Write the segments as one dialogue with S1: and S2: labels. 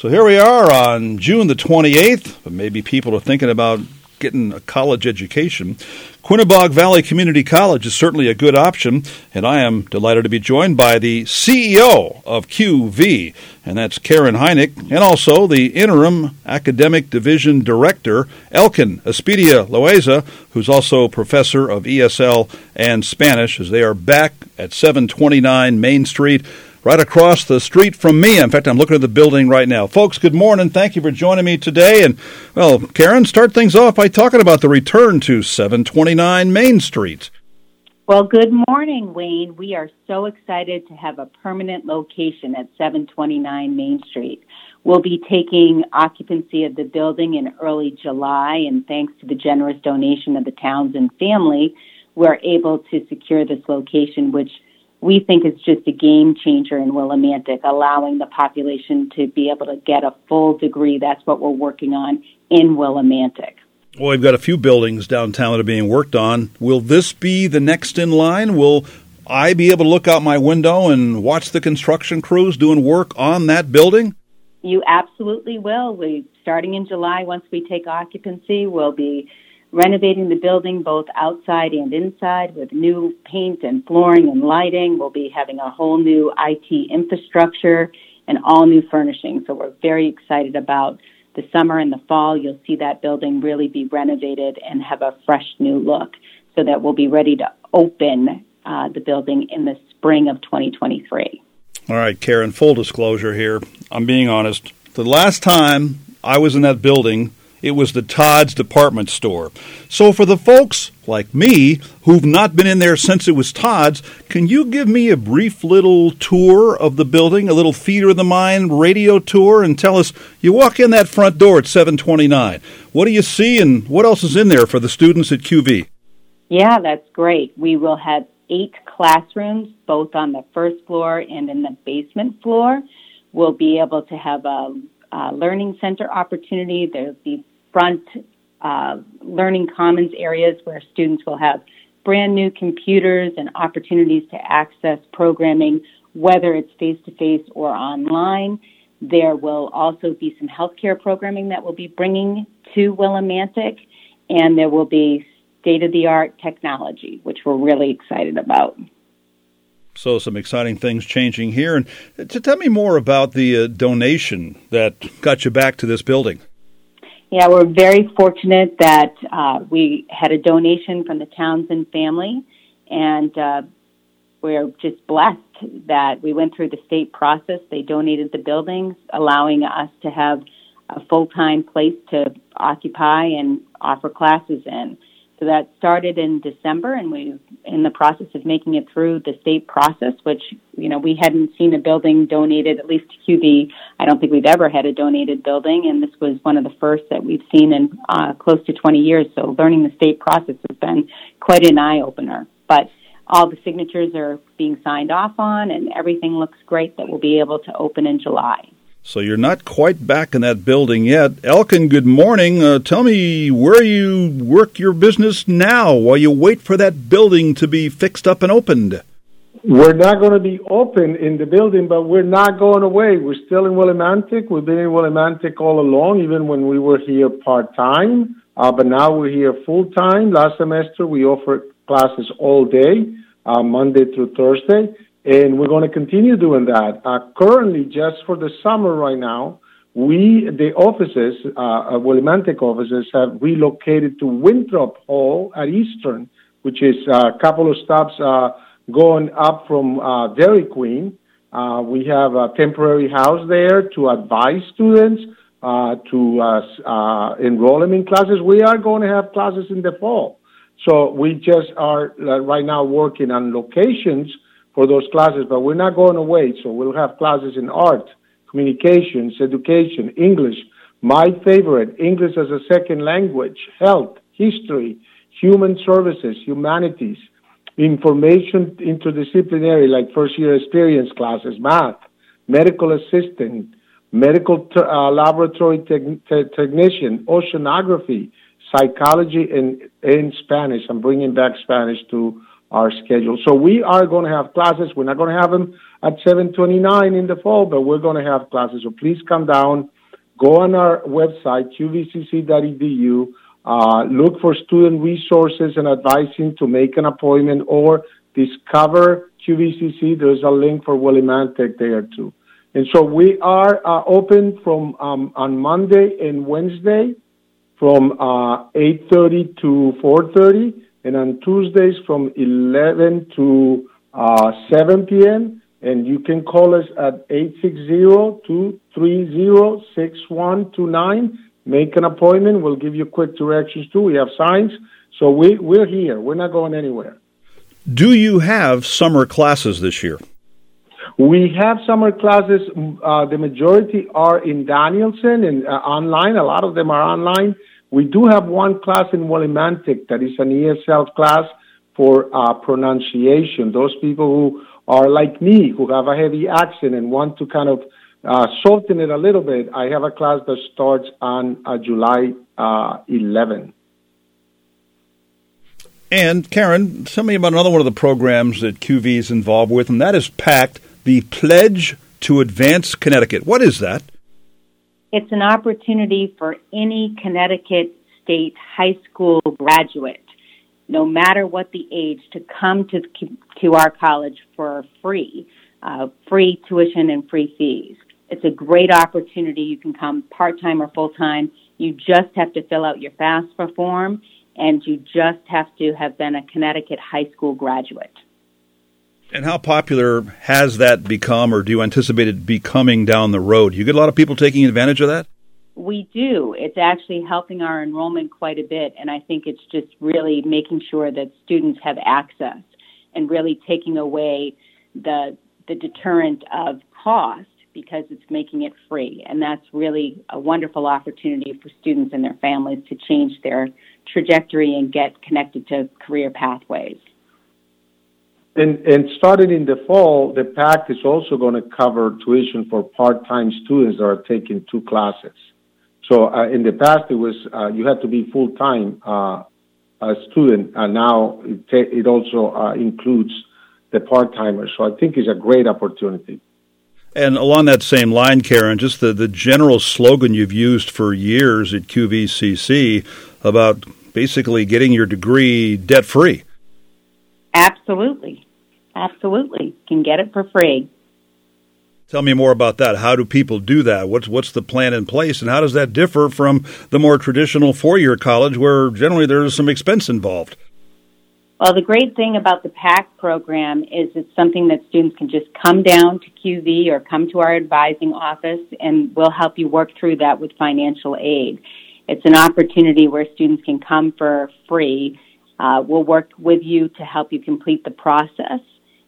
S1: So here we are on June the 28th, but maybe people are thinking about getting a college education. Quinebaug Valley Community College is certainly a good option, and I am delighted to be joined by the CEO of QV, and that's Karen Hynick, and also the interim academic division director, Elkin Espitia Loaiza, who's also professor of ESL and Spanish, as they are back at 729 Main Street right across the street from me. In fact, I'm looking at the building right now. Folks, good morning. Thank you for joining me today. And, well, Karen, start things off by talking about the return to 729 Main Street.
S2: Well, good morning, Wayne. We are so excited to have a permanent location at 729 Main Street. We'll be taking occupancy of the building in early July, and thanks to the generous donation of the Townsend family, we're able to secure this location, which we think is just a game changer in Willimantic, allowing the population to be able to get a full degree. That's what we're working on in Willimantic.
S1: Well, we've got a few buildings downtown that are being worked on. Will this be the next in line? Will I be able to look out my window and watch the construction crews doing work on that building?
S2: You absolutely will. We starting in July once we take occupancy, we'll be renovating the building both outside and inside with new paint and flooring and lighting. We'll be having a whole new IT infrastructure and all new furnishings. So we're very excited about the summer and the fall. You'll see that building really be renovated and have a fresh new look so that we'll be ready to open uh, the building in the spring of 2023.
S1: All right, Karen, full disclosure here. I'm being honest. The last time I was in that building, it was the Todd's department store. So, for the folks like me who've not been in there since it was Todd's, can you give me a brief little tour of the building, a little theater of the mind radio tour, and tell us you walk in that front door at 729. What do you see, and what else is in there for the students at QV?
S2: Yeah, that's great. We will have eight classrooms, both on the first floor and in the basement floor. We'll be able to have a, learning center opportunity. There'll be front uh, learning commons areas where students will have brand new computers and opportunities to access programming, whether it's face to face or online. There will also be some healthcare programming that we'll be bringing to Willimantic, and there will be state of the art technology, which we're really excited about.
S1: So, some exciting things changing here. And to tell me more about the uh, donation that got you back to this building.
S2: Yeah, we're very fortunate that uh, we had a donation from the Townsend family, and uh, we're just blessed that we went through the state process. They donated the buildings, allowing us to have a full time place to occupy and offer classes in. So that started in December, and we're in the process of making it through the state process, which you know we hadn't seen a building donated at least to QV. I don't think we've ever had a donated building, and this was one of the first that we've seen in uh, close to 20 years. So learning the state process has been quite an eye opener. But all the signatures are being signed off on, and everything looks great that we'll be able to open in July.
S1: So you're not quite back in that building yet. Elkin, good morning. Uh, tell me where you work your business now while you wait for that building to be fixed up and opened.
S3: We're not going to be open in the building, but we're not going away. We're still in Willimantic. We've been in Willimantic all along, even when we were here part time. Uh, but now we're here full time. Last semester we offered classes all day, uh, Monday through Thursday and we're going to continue doing that. Uh, currently, just for the summer right now, we, the offices, uh, Willimantic offices, have relocated to Winthrop Hall at Eastern, which is a couple of stops uh, going up from uh, Dairy Queen. Uh, we have a temporary house there to advise students, uh, to uh, uh, enroll them in classes. We are going to have classes in the fall. So we just are uh, right now working on locations for those classes, but we're not going away. So we'll have classes in art, communications, education, English. My favorite, English as a second language, health, history, human services, humanities, information interdisciplinary like first year experience classes, math, medical assistant, medical uh, laboratory te- te- technician, oceanography, psychology, and, and Spanish. I'm bringing back Spanish to our schedule. So we are going to have classes. We're not going to have them at 729 in the fall, but we're going to have classes. So please come down, go on our website, qvcc.edu, uh, look for student resources and advising to make an appointment or discover QVCC. There's a link for Willimantic there too. And so we are uh, open from um, on Monday and Wednesday from uh, 8.30 to 4.30 and on Tuesdays from 11 to uh, 7 p.m. And you can call us at 860-230-6129. Make an appointment. We'll give you quick directions too. We have signs. So we, we're here. We're not going anywhere.
S1: Do you have summer classes this year?
S3: We have summer classes. Uh, the majority are in Danielson and uh, online. A lot of them are online. We do have one class in Willimantic that is an ESL class for uh, pronunciation. Those people who are like me, who have a heavy accent and want to kind of uh, soften it a little bit, I have a class that starts on uh, July uh, 11.
S1: And Karen, tell me about another one of the programs that QV is involved with, and that is PACT, the Pledge to Advance Connecticut. What is that?
S2: It's an opportunity for any Connecticut State high school graduate, no matter what the age, to come to, to our college for free, uh, free tuition and free fees. It's a great opportunity. You can come part time or full time. You just have to fill out your FAFSA form, and you just have to have been a Connecticut high school graduate.
S1: And how popular has that become, or do you anticipate it becoming down the road? You get a lot of people taking advantage of that?
S2: We do. It's actually helping our enrollment quite a bit, and I think it's just really making sure that students have access and really taking away the the deterrent of cost because it's making it free. And that's really a wonderful opportunity for students and their families to change their trajectory and get connected to career pathways.
S3: And, and starting in the fall, the PACT is also going to cover tuition for part-time students that are taking two classes. So uh, in the past, it was uh, you had to be full-time uh, student, and now it, ta- it also uh, includes the part-timers. So I think it's a great opportunity.
S1: And along that same line, Karen, just the, the general slogan you've used for years at QVCC about basically getting your degree debt-free.
S2: Absolutely. Absolutely. Can get it for free.
S1: Tell me more about that. How do people do that? What's what's the plan in place, and how does that differ from the more traditional four-year college, where generally there's some expense involved?
S2: Well, the great thing about the PACT program is it's something that students can just come down to QV or come to our advising office, and we'll help you work through that with financial aid. It's an opportunity where students can come for free uh, we'll work with you to help you complete the process.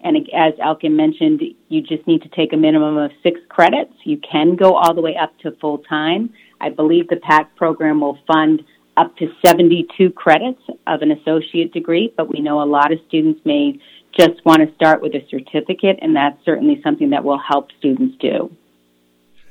S2: And as Elkin mentioned, you just need to take a minimum of six credits. You can go all the way up to full time. I believe the PACT program will fund up to 72 credits of an associate degree, but we know a lot of students may just want to start with a certificate, and that's certainly something that will help students do.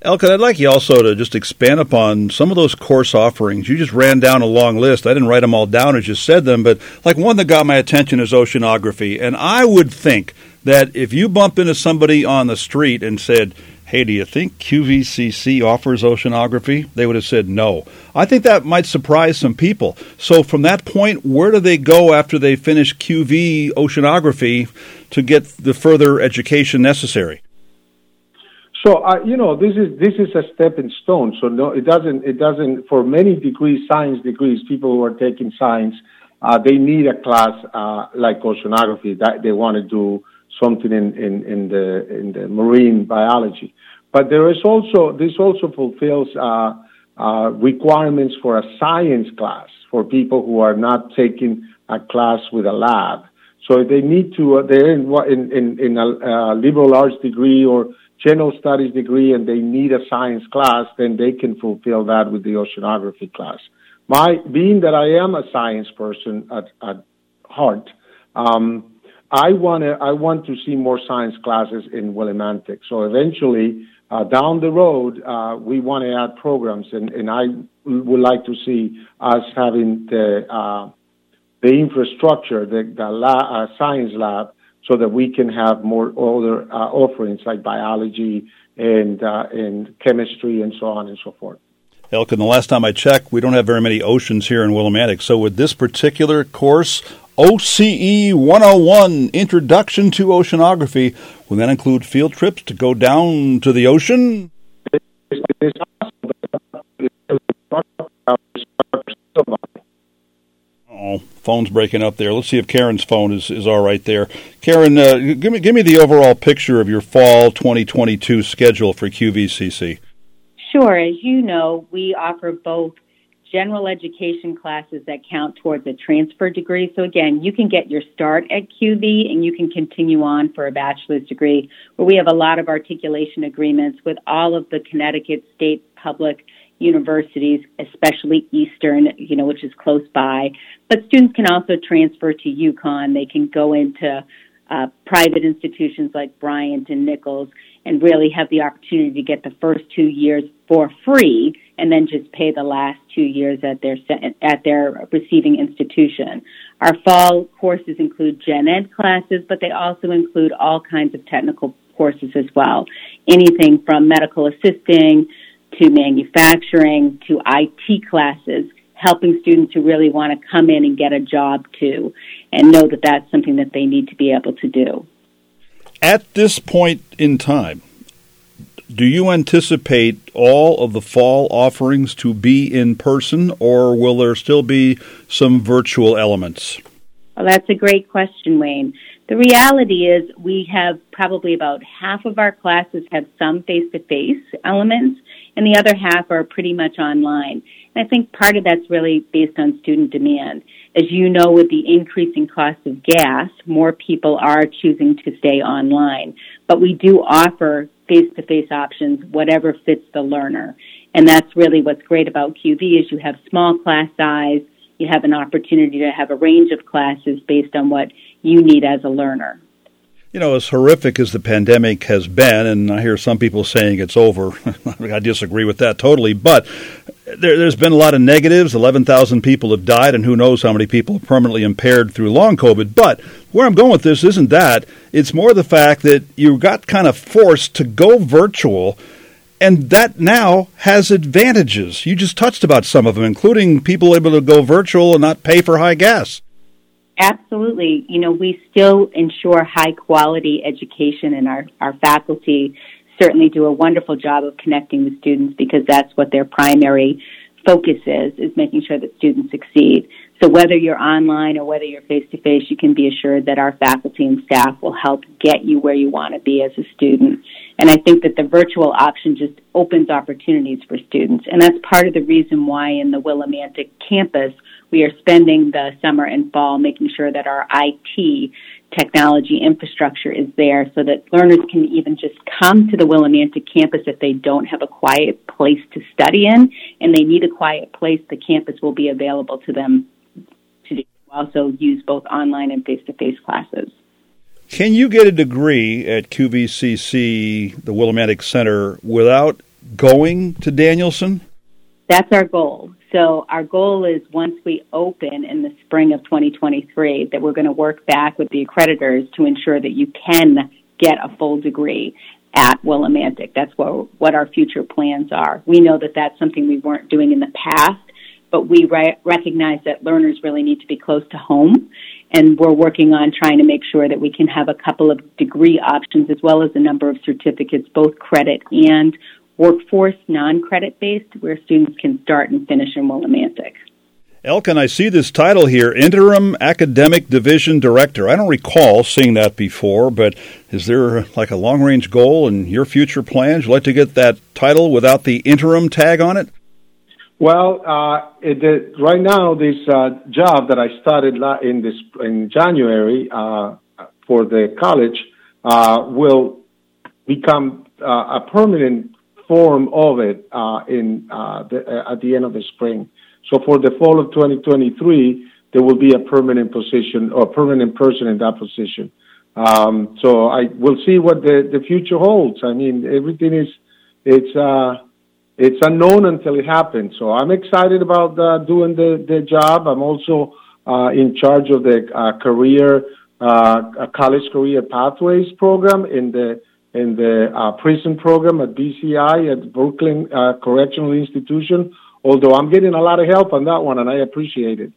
S1: Elkin, I'd like you also to just expand upon some of those course offerings. You just ran down a long list. I didn't write them all down as you said them, but like one that got my attention is oceanography. And I would think that if you bump into somebody on the street and said, Hey, do you think QVCC offers oceanography? They would have said no. I think that might surprise some people. So, from that point, where do they go after they finish QV oceanography to get the further education necessary?
S3: So uh, you know, this is this is a stepping stone. So no, it doesn't it doesn't for many degrees, science degrees, people who are taking science, uh, they need a class uh, like oceanography. That they want to do something in, in, in the in the marine biology. But there is also this also fulfills uh, uh, requirements for a science class for people who are not taking a class with a lab. So they need to uh, they're in in in, a liberal arts degree or general studies degree and they need a science class, then they can fulfill that with the oceanography class. My being that I am a science person at, at heart, um, I want to I want to see more science classes in Willimantic. So eventually, uh, down the road, uh, we want to add programs, and, and I would like to see us having the uh, the infrastructure, the, the la, uh, science lab, so that we can have more other uh, offerings like biology and uh, and chemistry and so on and so forth.
S1: Elkin, the last time I checked, we don't have very many oceans here in Willimantic. So, with this particular course, OCE 101 Introduction to Oceanography, will that include field trips to go down to the ocean? Oh, phone's breaking up there. Let's see if Karen's phone is, is all right there. Karen, uh, give me give me the overall picture of your fall 2022 schedule for QVCC.
S2: Sure. As you know, we offer both general education classes that count towards a transfer degree. So again, you can get your start at QV and you can continue on for a bachelor's degree where we have a lot of articulation agreements with all of the Connecticut state public universities, especially Eastern, you know, which is close by. But students can also transfer to UConn. They can go into uh, private institutions like Bryant and Nichols and really have the opportunity to get the first two years for free and then just pay the last two years at their at their receiving institution. Our fall courses include gen ed classes, but they also include all kinds of technical courses as well. Anything from medical assisting to manufacturing to IT classes, helping students who really want to come in and get a job too, and know that that's something that they need to be able to do.
S1: At this point in time, do you anticipate all of the fall offerings to be in person, or will there still be some virtual elements?
S2: Well, that's a great question, Wayne. The reality is we have probably about half of our classes have some face-to-face elements and the other half are pretty much online. And I think part of that's really based on student demand. As you know, with the increasing cost of gas, more people are choosing to stay online. But we do offer face-to-face options, whatever fits the learner. And that's really what's great about QV is you have small class size, you have an opportunity to have a range of classes based on what you need as a learner.
S1: You know, as horrific as the pandemic has been, and I hear some people saying it's over, I disagree with that totally, but there, has been a lot of negatives. 11,000 people have died, and who knows how many people are permanently impaired through long COVID. But where I'm going with this isn't that. It's more the fact that you got kind of forced to go virtual, and that now has advantages. You just touched about some of them, including people able to go virtual and not pay for high gas.
S2: Absolutely. You know, we still ensure high quality education and our, our faculty certainly do a wonderful job of connecting with students because that's what their primary focus is, is making sure that students succeed. So whether you're online or whether you're face to face, you can be assured that our faculty and staff will help get you where you want to be as a student. And I think that the virtual option just opens opportunities for students. And that's part of the reason why in the Willimantic campus, we are spending the summer and fall making sure that our IT technology infrastructure is there so that learners can even just come to the Willimantic campus if they don't have a quiet place to study in and they need a quiet place, the campus will be available to them to also use both online and face-to-face classes.
S1: Can you get a degree at QVCC, the Willimantic Center, without going to Danielson?
S2: That's our goal. So our goal is once we open in the spring of 2023 that we're going to work back with the accreditors to ensure that you can get a full degree at Willimantic. That's what, what our future plans are. We know that that's something we weren't doing in the past, but we re- recognize that learners really need to be close to home. And we're working on trying to make sure that we can have a couple of degree options as well as a number of certificates, both credit and workforce non-credit based where students can start and finish in Willimantic.
S1: Elkin, I see this title here, Interim Academic Division Director. I don't recall seeing that before, but is there like a long range goal in your future plans? You'd like to get that title without the interim tag on it?
S3: Well, uh, it, right now, this uh, job that I started in this in January uh, for the college uh, will become uh, a permanent form of it uh, in uh, the, uh, at the end of the spring. So for the fall of 2023, there will be a permanent position or permanent person in that position. Um, so I will see what the, the future holds. I mean, everything is it's uh, it's unknown until it happens. So I'm excited about uh, doing the, the job. I'm also uh, in charge of the career college career pathways program in the in the uh, prison program at BCI at Brooklyn uh, Correctional Institution. Although I'm getting a lot of help on that one, and I appreciate it.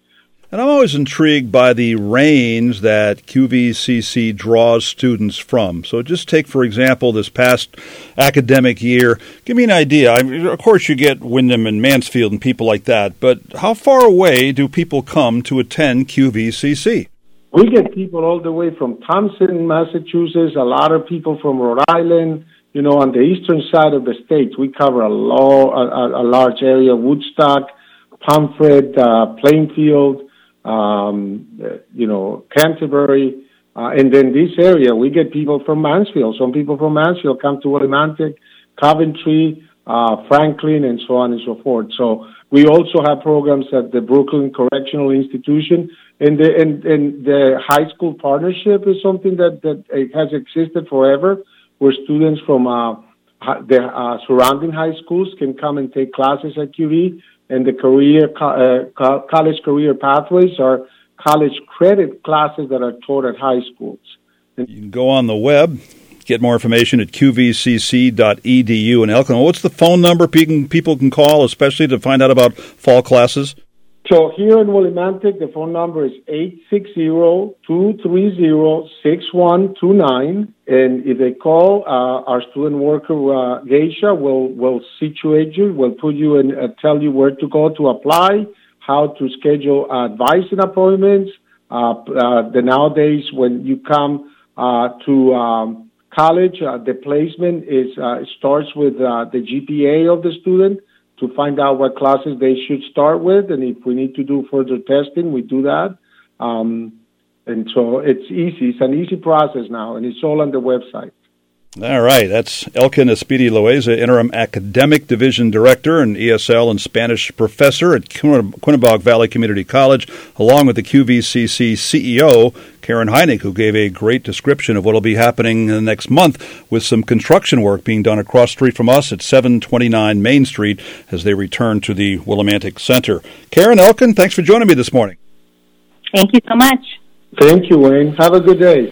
S1: And I'm always intrigued by the range that QVCC draws students from. So just take, for example, this past academic year. Give me an idea. I mean, of course, you get Windham and Mansfield and people like that, but how far away do people come to attend QVCC?
S3: We get people all the way from Thompson, Massachusetts, a lot of people from Rhode Island, you know, on the eastern side of the states. We cover a, low, a, a large area, Woodstock, Pomfret, uh, Plainfield, um, you know, Canterbury, uh, and then this area, we get people from Mansfield. Some people from Mansfield come to Willimantic, Coventry, uh, Franklin, and so on and so forth. So we also have programs at the Brooklyn Correctional Institution, and the and, and the high school partnership is something that that has existed forever, where students from uh, the uh, surrounding high schools can come and take classes at QV and the career uh, college career pathways are college credit classes that are taught at high schools.
S1: And you can go on the web, get more information at qvcc.edu in Elkin. What's the phone number people can call, especially to find out about fall classes?
S3: So here in Willimantic, the phone number is 860-230-6129. And if they call, uh, our student worker, uh, Geisha, will, will situate you, will put you and uh, tell you where to go to apply, how to schedule advising appointments. Uh, uh, the nowadays, when you come uh, to um, college, uh, the placement is starts with the GPA of the student to find out what classes they should start with, and if we need to do further testing, we do that. Um, and so it's easy. It's an easy process now, and it's all on the website.
S1: All right, that's Elkin Espitia Loaiza, Interim Academic Division Director and ESL and Spanish Professor at Quinebaug Valley Community College, along with the QVCC CEO, Karen Hynick, who gave a great description of what will be happening in the next month with some construction work being done across street from us at 729 Main Street as they return to the Willimantic Center. Karen Elkin, thanks for joining me this morning.
S2: Thank you so much.
S3: Thank you, Wayne. Have a good day.